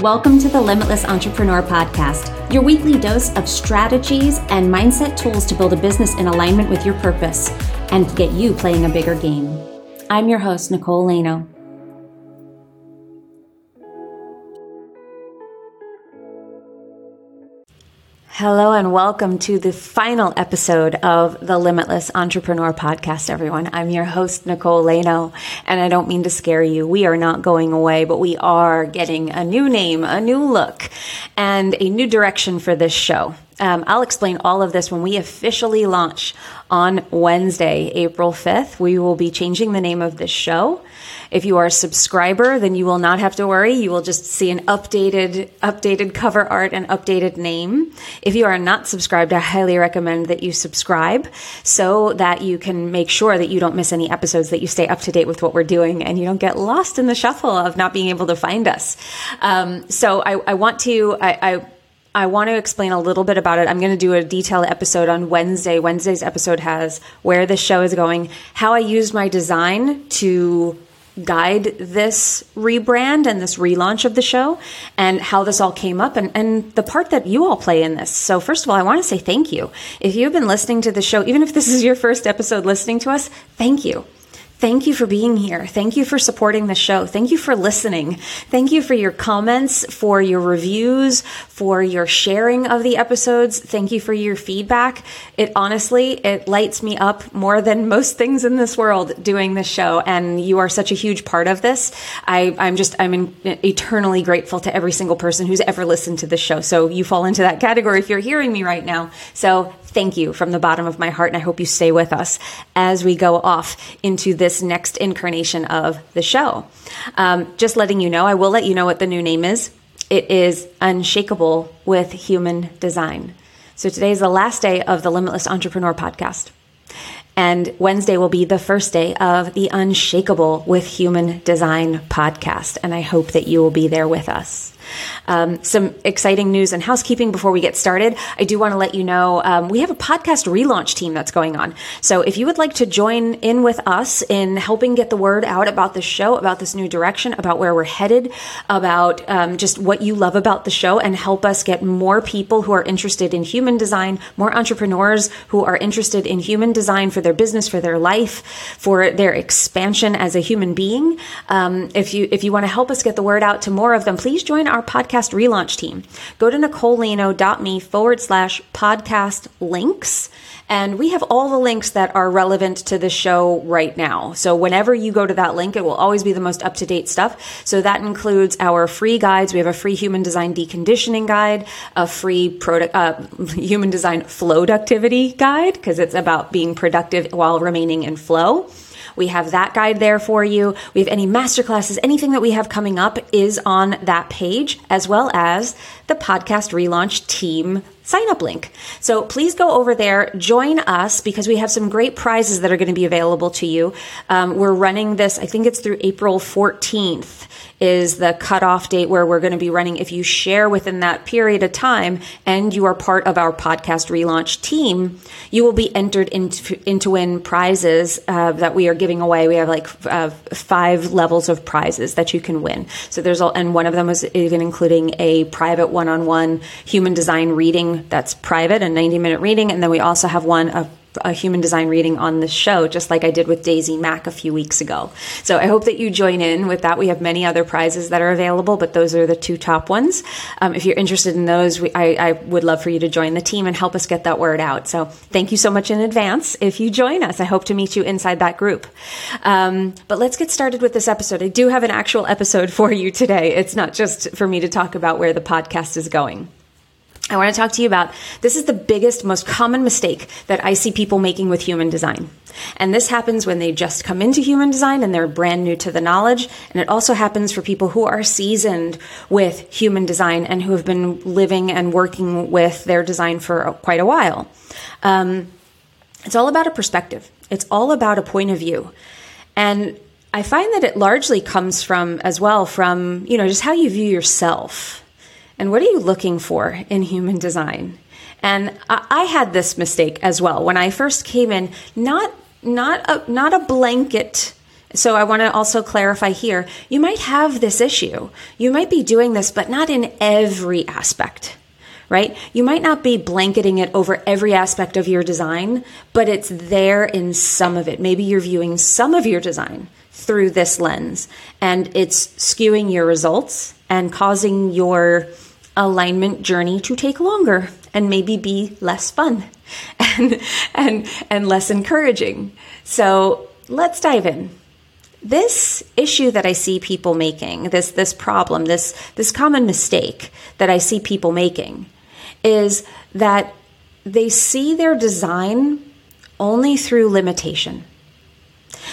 Welcome to the Limitless Entrepreneur Podcast, your weekly dose of strategies and mindset tools to build a business in alignment with your purpose and get you playing a bigger game. I'm your host, Nicole Laino. Hello and welcome to the final episode of the Limitless Entrepreneur Podcast, everyone. I'm your host, Nicole Laino, and I don't mean to scare you. We are not going away, but we are getting a new name, a new look, and a new direction for this show. Um, I'll explain all of this when we officially launch on Wednesday, April 5th. We will be changing the name of this show. If you are a subscriber, then you will not have to worry. You will just see an updated, updated cover art and updated name. If you are not subscribed, I highly recommend that you subscribe so that you can make sure that you don't miss any episodes, that you stay up to date with what we're doing and you don't get lost in the shuffle of not being able to find us. Um, so I, I, want to, I, I I want to explain a little bit about it. I'm going to do a detailed episode on Wednesday. Wednesday's episode has where the show is going, how I used my design to guide this rebrand and this relaunch of the show and how this all came up and, and the part that you all play in this. So, first of all, I want to say thank you. If you've been listening to the show, even if this is your first episode listening to us, thank you. Thank you for being here. Thank you for supporting the show. Thank you for listening. Thank you for your comments, for your reviews, for your sharing of the episodes. Thank you for your feedback. It honestly, it lights me up more than most things in this world doing this show. And you are such a huge part of this. I, I'm just, I'm in, eternally grateful to every single person who's ever listened to this show. So you fall into that category if you're hearing me right now. So thank you from the bottom of my heart. And I hope you stay with us as we go off into this next incarnation of the show. Um, just letting you know, I will let you know what the new name is. It is Unshakable with Human Design. So today is the last day of the Limitless Entrepreneur podcast. And Wednesday will be the first day of the Unshakable with Human Design podcast. And I hope that you will be there with us. Um, some exciting news and housekeeping before we get started. I do want to let you know um, we have a podcast relaunch team that's going on. So if you would like to join in with us in helping get the word out about the show, about this new direction, about where we're headed, about um, just what you love about the show, and help us get more people who are interested in human design, more entrepreneurs who are interested in human design for their business, for their life, for their expansion as a human being. Um, if you if you want to help us get the word out to more of them, please join our podcast podcast relaunch team. Go to nicolelaino.me forward slash podcast links. And we have all the links that are relevant to the show right now. So whenever you go to that link, it will always be the most up to date stuff. So that includes our free guides. We have a free human design deconditioning guide, a free product, uh, human design flowductivity guide, because it's about being productive while remaining in flow. We have that guide there for you. We have any masterclasses, anything that we have coming up is on that page, as well as the podcast relaunch team sign up link. So please go over there, join us because we have some great prizes that are going to be available to you. Um, we're running this, I think it's through April 14th is the cutoff date where we're going to be running. If you share within that period of time and you are part of our podcast relaunch team, you will be entered into, into win prizes uh, that we are giving away. We have like uh, five levels of prizes that you can win. So there's all, and one of them is even including a private one-on-one human design reading that's private, a 90 minute reading. And then we also have one, a a human design reading on the show, just like I did with Daisy Mack a few weeks ago. So I hope that you join in with that. We have many other prizes that are available, but those are the two top ones. Um, if you're interested in those, we, I, I, would love for you to join the team and help us get that word out. So thank you so much in advance if you join us. I hope to meet you inside that group. Um, but let's get started with this episode. I do have an actual episode for you today. It's not just for me to talk about where the podcast is going. I want to talk to you about this is the biggest, most common mistake that I see people making with human design. And this happens when they just come into human design and they're brand new to the knowledge. And it also happens for people who are seasoned with human design and who have been living and working with their design for quite a while. Um, it's all about a perspective, it's all about a point of view. And I find that it largely comes from, as well, from, you know, just how you view yourself and what are you looking for in human design? And I, I had this mistake as well when I first came in. Not not a not a blanket So I want to also clarify here you might have this issue. You might be doing this, but not in every aspect, right? You might not be blanketing it over every aspect of your design, but it's there in some of it. Maybe you're viewing some of your design through this lens and it's skewing your results and causing your alignment journey to take longer and maybe be less fun and and and less encouraging. So, let's dive in this issue that I see people making, this this problem, this this common mistake that I see people making is that they see their design only through limitation.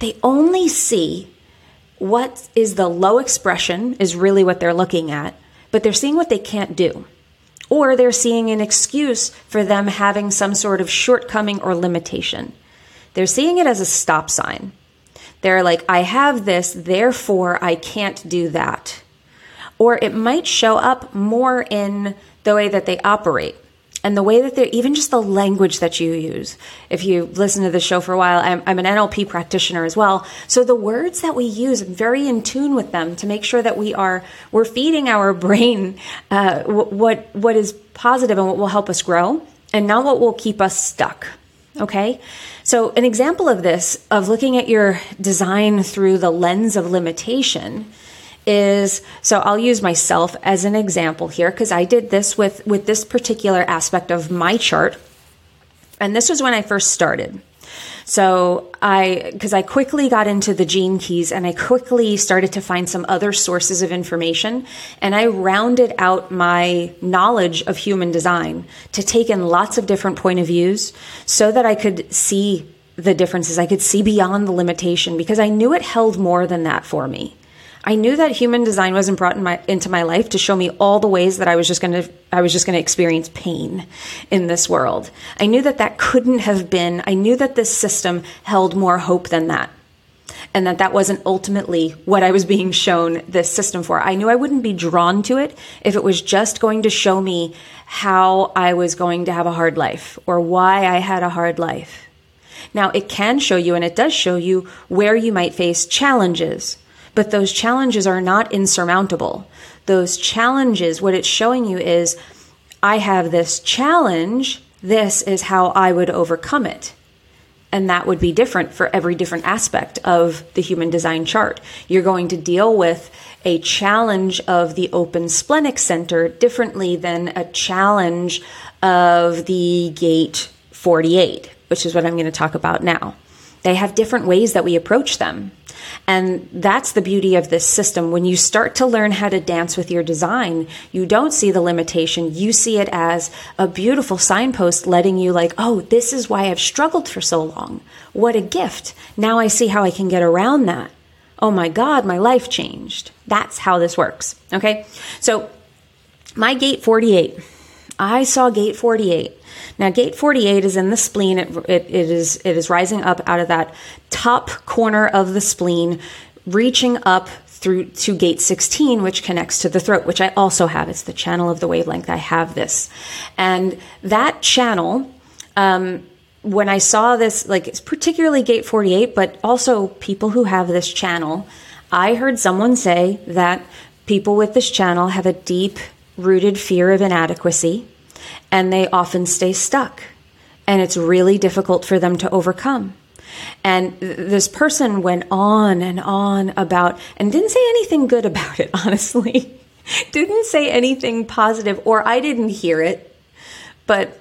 They only see what is the low expression is really what they're looking at, but they're seeing what they can't do. Or they're seeing an excuse for them having some sort of shortcoming or limitation. They're seeing it as a stop sign. They're like, I have this, therefore I can't do that. Or it might show up more in the way that they operate and the way that they're even just the language that you use. If you listen to the show for a while, I'm, I'm, an NLP practitioner as well. So the words that we use, I'm very in tune with them to make sure that we are we're feeding our brain uh, what what is positive and what will help us grow, and not what will keep us stuck. Okay. So, an example of this, of looking at your design through the lens of limitation, is so I'll use myself as an example here because I did this with with this particular aspect of my chart and this was when I first started. So I, because I quickly got into the gene keys and I quickly started to find some other sources of information and I rounded out my knowledge of human design to take in lots of different point of views so that I could see the differences. I could see beyond the limitation because I knew it held more than that for me. I knew that human design wasn't brought in my, into my life to show me all the ways that I was just going to I was just going to experience pain in this world. I knew that that couldn't have been. I knew that this system held more hope than that. And that that wasn't ultimately what I was being shown this system for. I knew I wouldn't be drawn to it if it was just going to show me how I was going to have a hard life or why I had a hard life. Now, it can show you, and it does show you, where you might face challenges but those challenges are not insurmountable. Those challenges, what it's showing you is I have this challenge. This is how I would overcome it. And that would be different for every different aspect of the human design chart. You're going to deal with a challenge of the open splenic center differently than a challenge of the gate 48, which is what I'm going to talk about now. They have different ways that we approach them. And that's the beauty of this system. When you start to learn how to dance with your design, you don't see the limitation. You see it as a beautiful signpost letting you, like, oh, this is why I've struggled for so long. What a gift. Now I see how I can get around that. Oh my God, my life changed. That's how this works. Okay. So, my gate 48. I saw gate 48 now, gate 48 is in the spleen. It, it, it is it is rising up out of that top corner of the spleen, reaching up through to gate 16, which connects to the throat, which I also have. It's the channel of the wavelength. I have this, and that channel. Um, when I saw this, like it's particularly gate 48, but also people who have this channel, I heard someone say that people with this channel have a deep rooted fear of inadequacy and they often stay stuck. And it's really difficult for them to overcome. And this person went on and on about, and didn't say anything good about it, honestly. didn't say anything positive, or I didn't hear it, but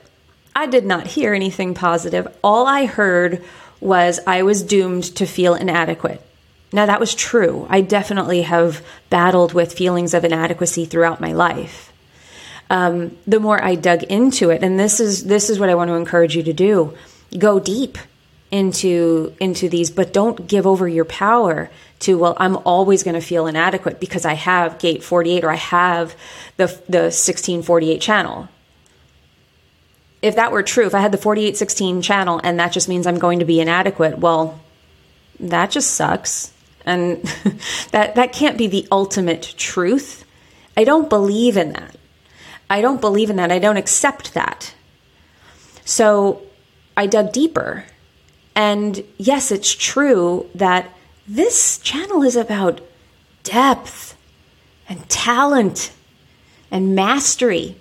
I did not hear anything positive. All I heard was I was doomed to feel inadequate. Now, that was true. I definitely have battled with feelings of inadequacy throughout my life um, the more I dug into it, and this is this is what I want to encourage you to do: go deep into into these, but don't give over your power to well, I'm always going to feel inadequate because I have gate 48 or I have the the 1648 channel. If that were true, if I had the 4816 channel and that just means I'm going to be inadequate, well, that just sucks. And that that can't be the ultimate truth. I don't believe in that. I don't believe in that. I don't accept that. So I dug deeper. And yes, it's true that this channel is about depth and talent and mastery.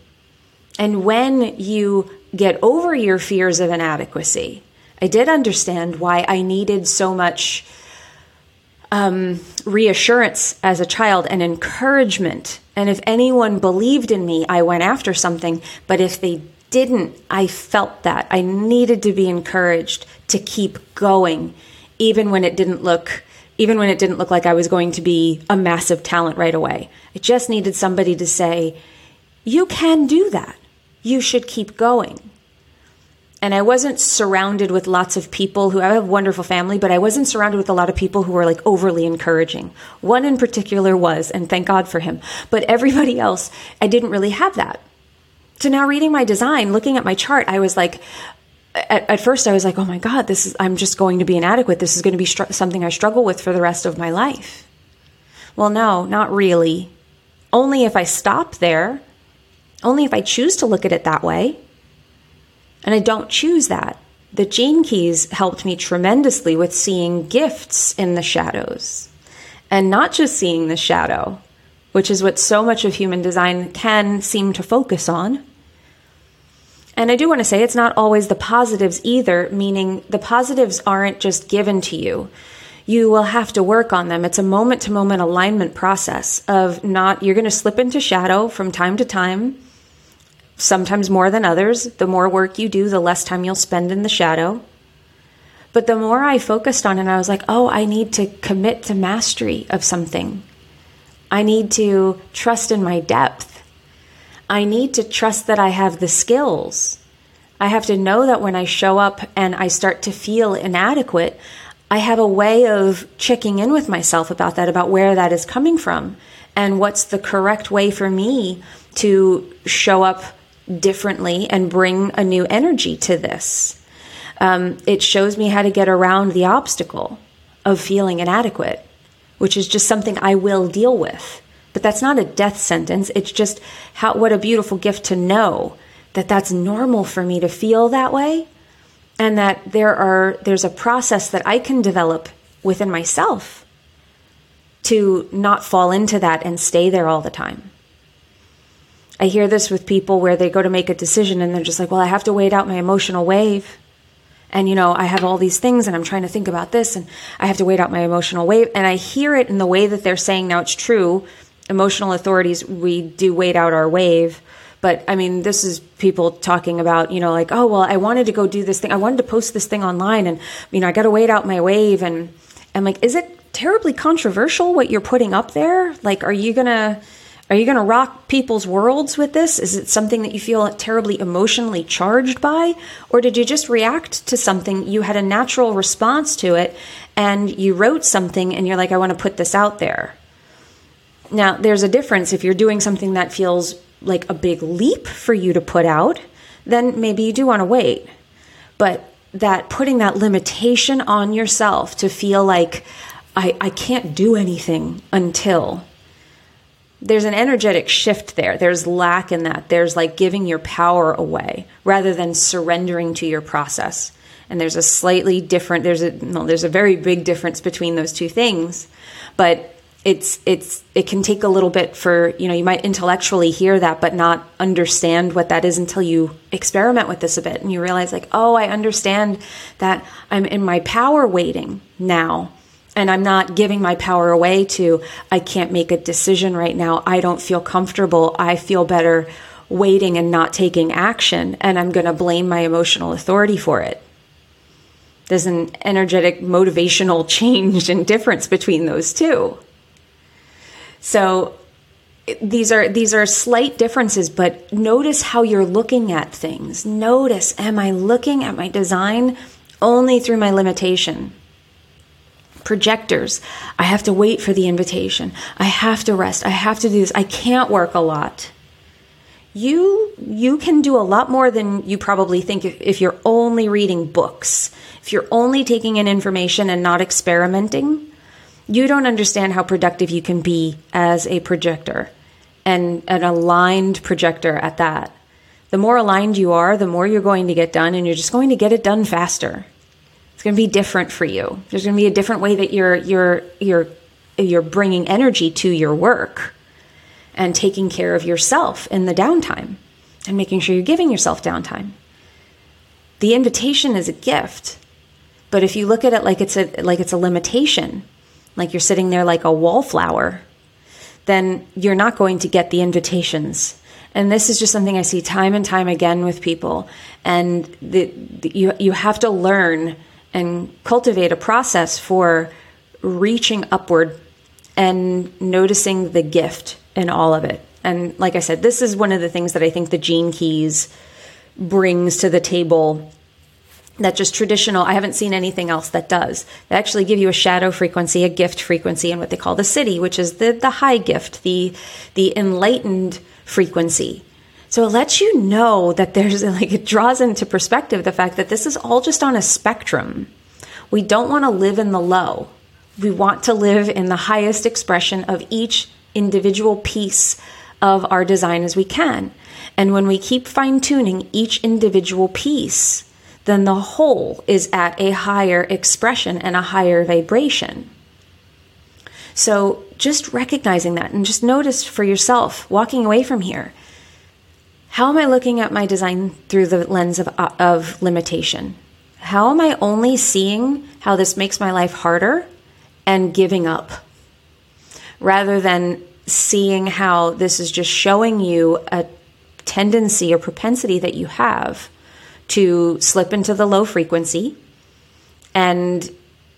And when you get over your fears of inadequacy, I did understand why I needed so much um, reassurance as a child and encouragement. And if anyone believed in me, I went after something. But if they didn't, I felt that. I needed to be encouraged to keep going, even when it didn't look even when it didn't look like I was going to be a massive talent right away. I just needed somebody to say, You can do that. You should keep going and I wasn't surrounded with lots of people who I have a wonderful family, but I wasn't surrounded with a lot of people who were like overly encouraging. One in particular was, and thank God for him. But everybody else, I didn't really have that. So now reading my design, looking at my chart, I was like, at, at first I was like, oh my God, this is, I'm just going to be inadequate. This is going to be str- something I struggle with for the rest of my life. Well, no, not really. Only if I stop there, only if I choose to look at it that way and I don't choose that. The Gene Keys helped me tremendously with seeing gifts in the shadows and not just seeing the shadow, which is what so much of human design can seem to focus on. And I do want to say it's not always the positives either, meaning the positives aren't just given to you. You will have to work on them. It's a moment to moment alignment process of not, you're going to slip into shadow from time to time sometimes more than others. The more work you do, the less time you'll spend in the shadow. But the more I focused on it, I was like, oh, I need to commit to mastery of something. I need to trust in my depth. I need to trust that I have the skills. I have to know that when I show up and I start to feel inadequate, I have a way of checking in with myself about that, about where that is coming from, and what's the correct way for me to show up differently and bring a new energy to this. Um, it shows me how to get around the obstacle of feeling inadequate, which is just something I will deal with. But that's not a death sentence. It's just how what a beautiful gift to know that that's normal for me to feel that way and that there are there's a process that I can develop within myself to not fall into that and stay there all the time. I hear this with people where they go to make a decision and they're just like, well, I have to wait out my emotional wave. And, you know, I have all these things and I'm trying to think about this and I have to wait out my emotional wave. And I hear it in the way that they're saying now it's true. Emotional authorities, we do wait out our wave. But I mean, this is people talking about, you know, like, oh, well, I wanted to go do this thing. I wanted to post this thing online and, you know, I got to wait out my wave. And I'm like, is it terribly controversial what you're putting up there? Like, are you going to, are you going to rock people's worlds with this? Is it something that you feel terribly emotionally charged by? Or did you just react to something? You had a natural response to it and you wrote something and you're like, I want to put this out there. Now, there's a difference if you're doing something that feels like a big leap for you to put out, then maybe you do want to wait. But that putting that limitation on yourself to feel like I, I can't do anything until there's an energetic shift there. There's lack in that. There's like giving your power away rather than surrendering to your process. And there's a slightly different there's a there's a very big difference between those two things. But it's it's it can take a little bit for, you know, you might intellectually hear that but not understand what that is until you experiment with this a bit and you realize like, "Oh, I understand that I'm in my power waiting now." And I'm not giving my power away to, I can't make a decision right now. I don't feel comfortable. I feel better waiting and not taking action. And I'm going to blame my emotional authority for it. There's an energetic motivational change and difference between those two. So these are these are slight differences but notice how you're looking at things notice am i looking at my design only through my limitation projectors. I have to wait for the invitation. I have to rest. I have to do this. I can't work a lot. You you can do a lot more than you probably think if, if you're only reading books. If you're only taking in information and not experimenting, you don't understand how productive you can be as a projector and an aligned projector at that. The more aligned you are, the more you're going to get done and you're just going to get it done faster going to be different for you. There's going to be a different way that you're you're you're you're bringing energy to your work and taking care of yourself in the downtime and making sure you're giving yourself downtime. The invitation is a gift. But if you look at it like it's a like it's a limitation, like you're sitting there like a wallflower, then you're not going to get the invitations. And this is just something I see time and time again with people. And the, the, you you have to learn and cultivate a process for reaching upward and noticing the gift in all of it. And like I said, this is one of the things that I think the Gene Keys brings to the table that just traditional i haven't seen anything else that does they actually give you a shadow frequency a gift frequency and what they call the siddhi, which is the the high gift the the enlightened frequency so it lets you know that there's like it draws into perspective the fact that this is all just on a spectrum we don't want to live in the low we want to live in the highest expression of each individual piece of our design as we can and when we keep fine tuning each individual piece then the whole is at a higher expression and a higher vibration. So just recognizing that and just notice for yourself walking away from here. How am I looking at my design through the lens of, uh, of limitation? How am I only seeing how this makes my life harder and giving up rather than seeing how this is just showing you a tendency or propensity that you have to slip into the low frequency? And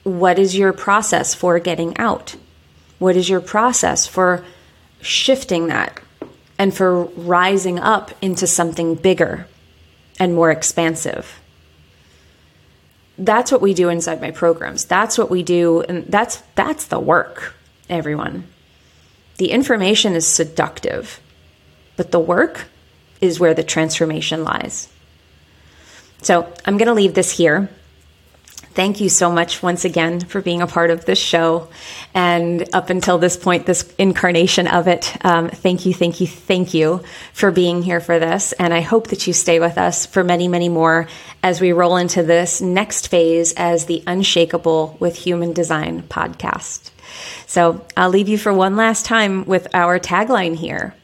what is your process for getting out? What is your process for shifting that and for rising up into something bigger and more expansive? That's what we do inside my programs. That's what we do and that's that's the work, everyone. The information is seductive, but the work is where the transformation lies. So I'm going to leave this here. Thank you so much once again for being a part of this show. And up until this point, this incarnation of it, um, thank you, thank you, thank you for being here for this. And I hope that you stay with us for many, many more as we roll into this next phase as the Unshakable with Human Design podcast. So I'll leave you for one last time with our tagline here.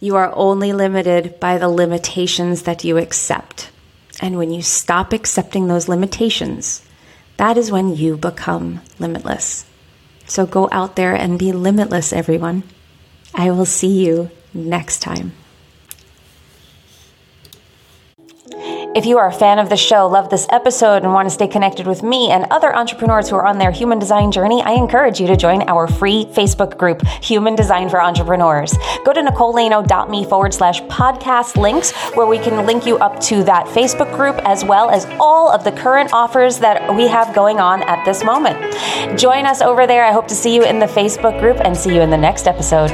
You are only limited by the limitations that you accept. And when you stop accepting those limitations, that is when you become limitless. So go out there and be limitless, everyone. I will see you next time. If you are a fan of the show, love this episode, and want to stay connected with me and other entrepreneurs who are on their human design journey, I encourage you to join our free Facebook group, Human Design for Entrepreneurs. Go to nicolelaino.me forward slash podcast links, where we can link you up to that Facebook group as well as all of the current offers that we have going on at this moment. Join us over there. I hope to see you in the Facebook group and see you in the next episode.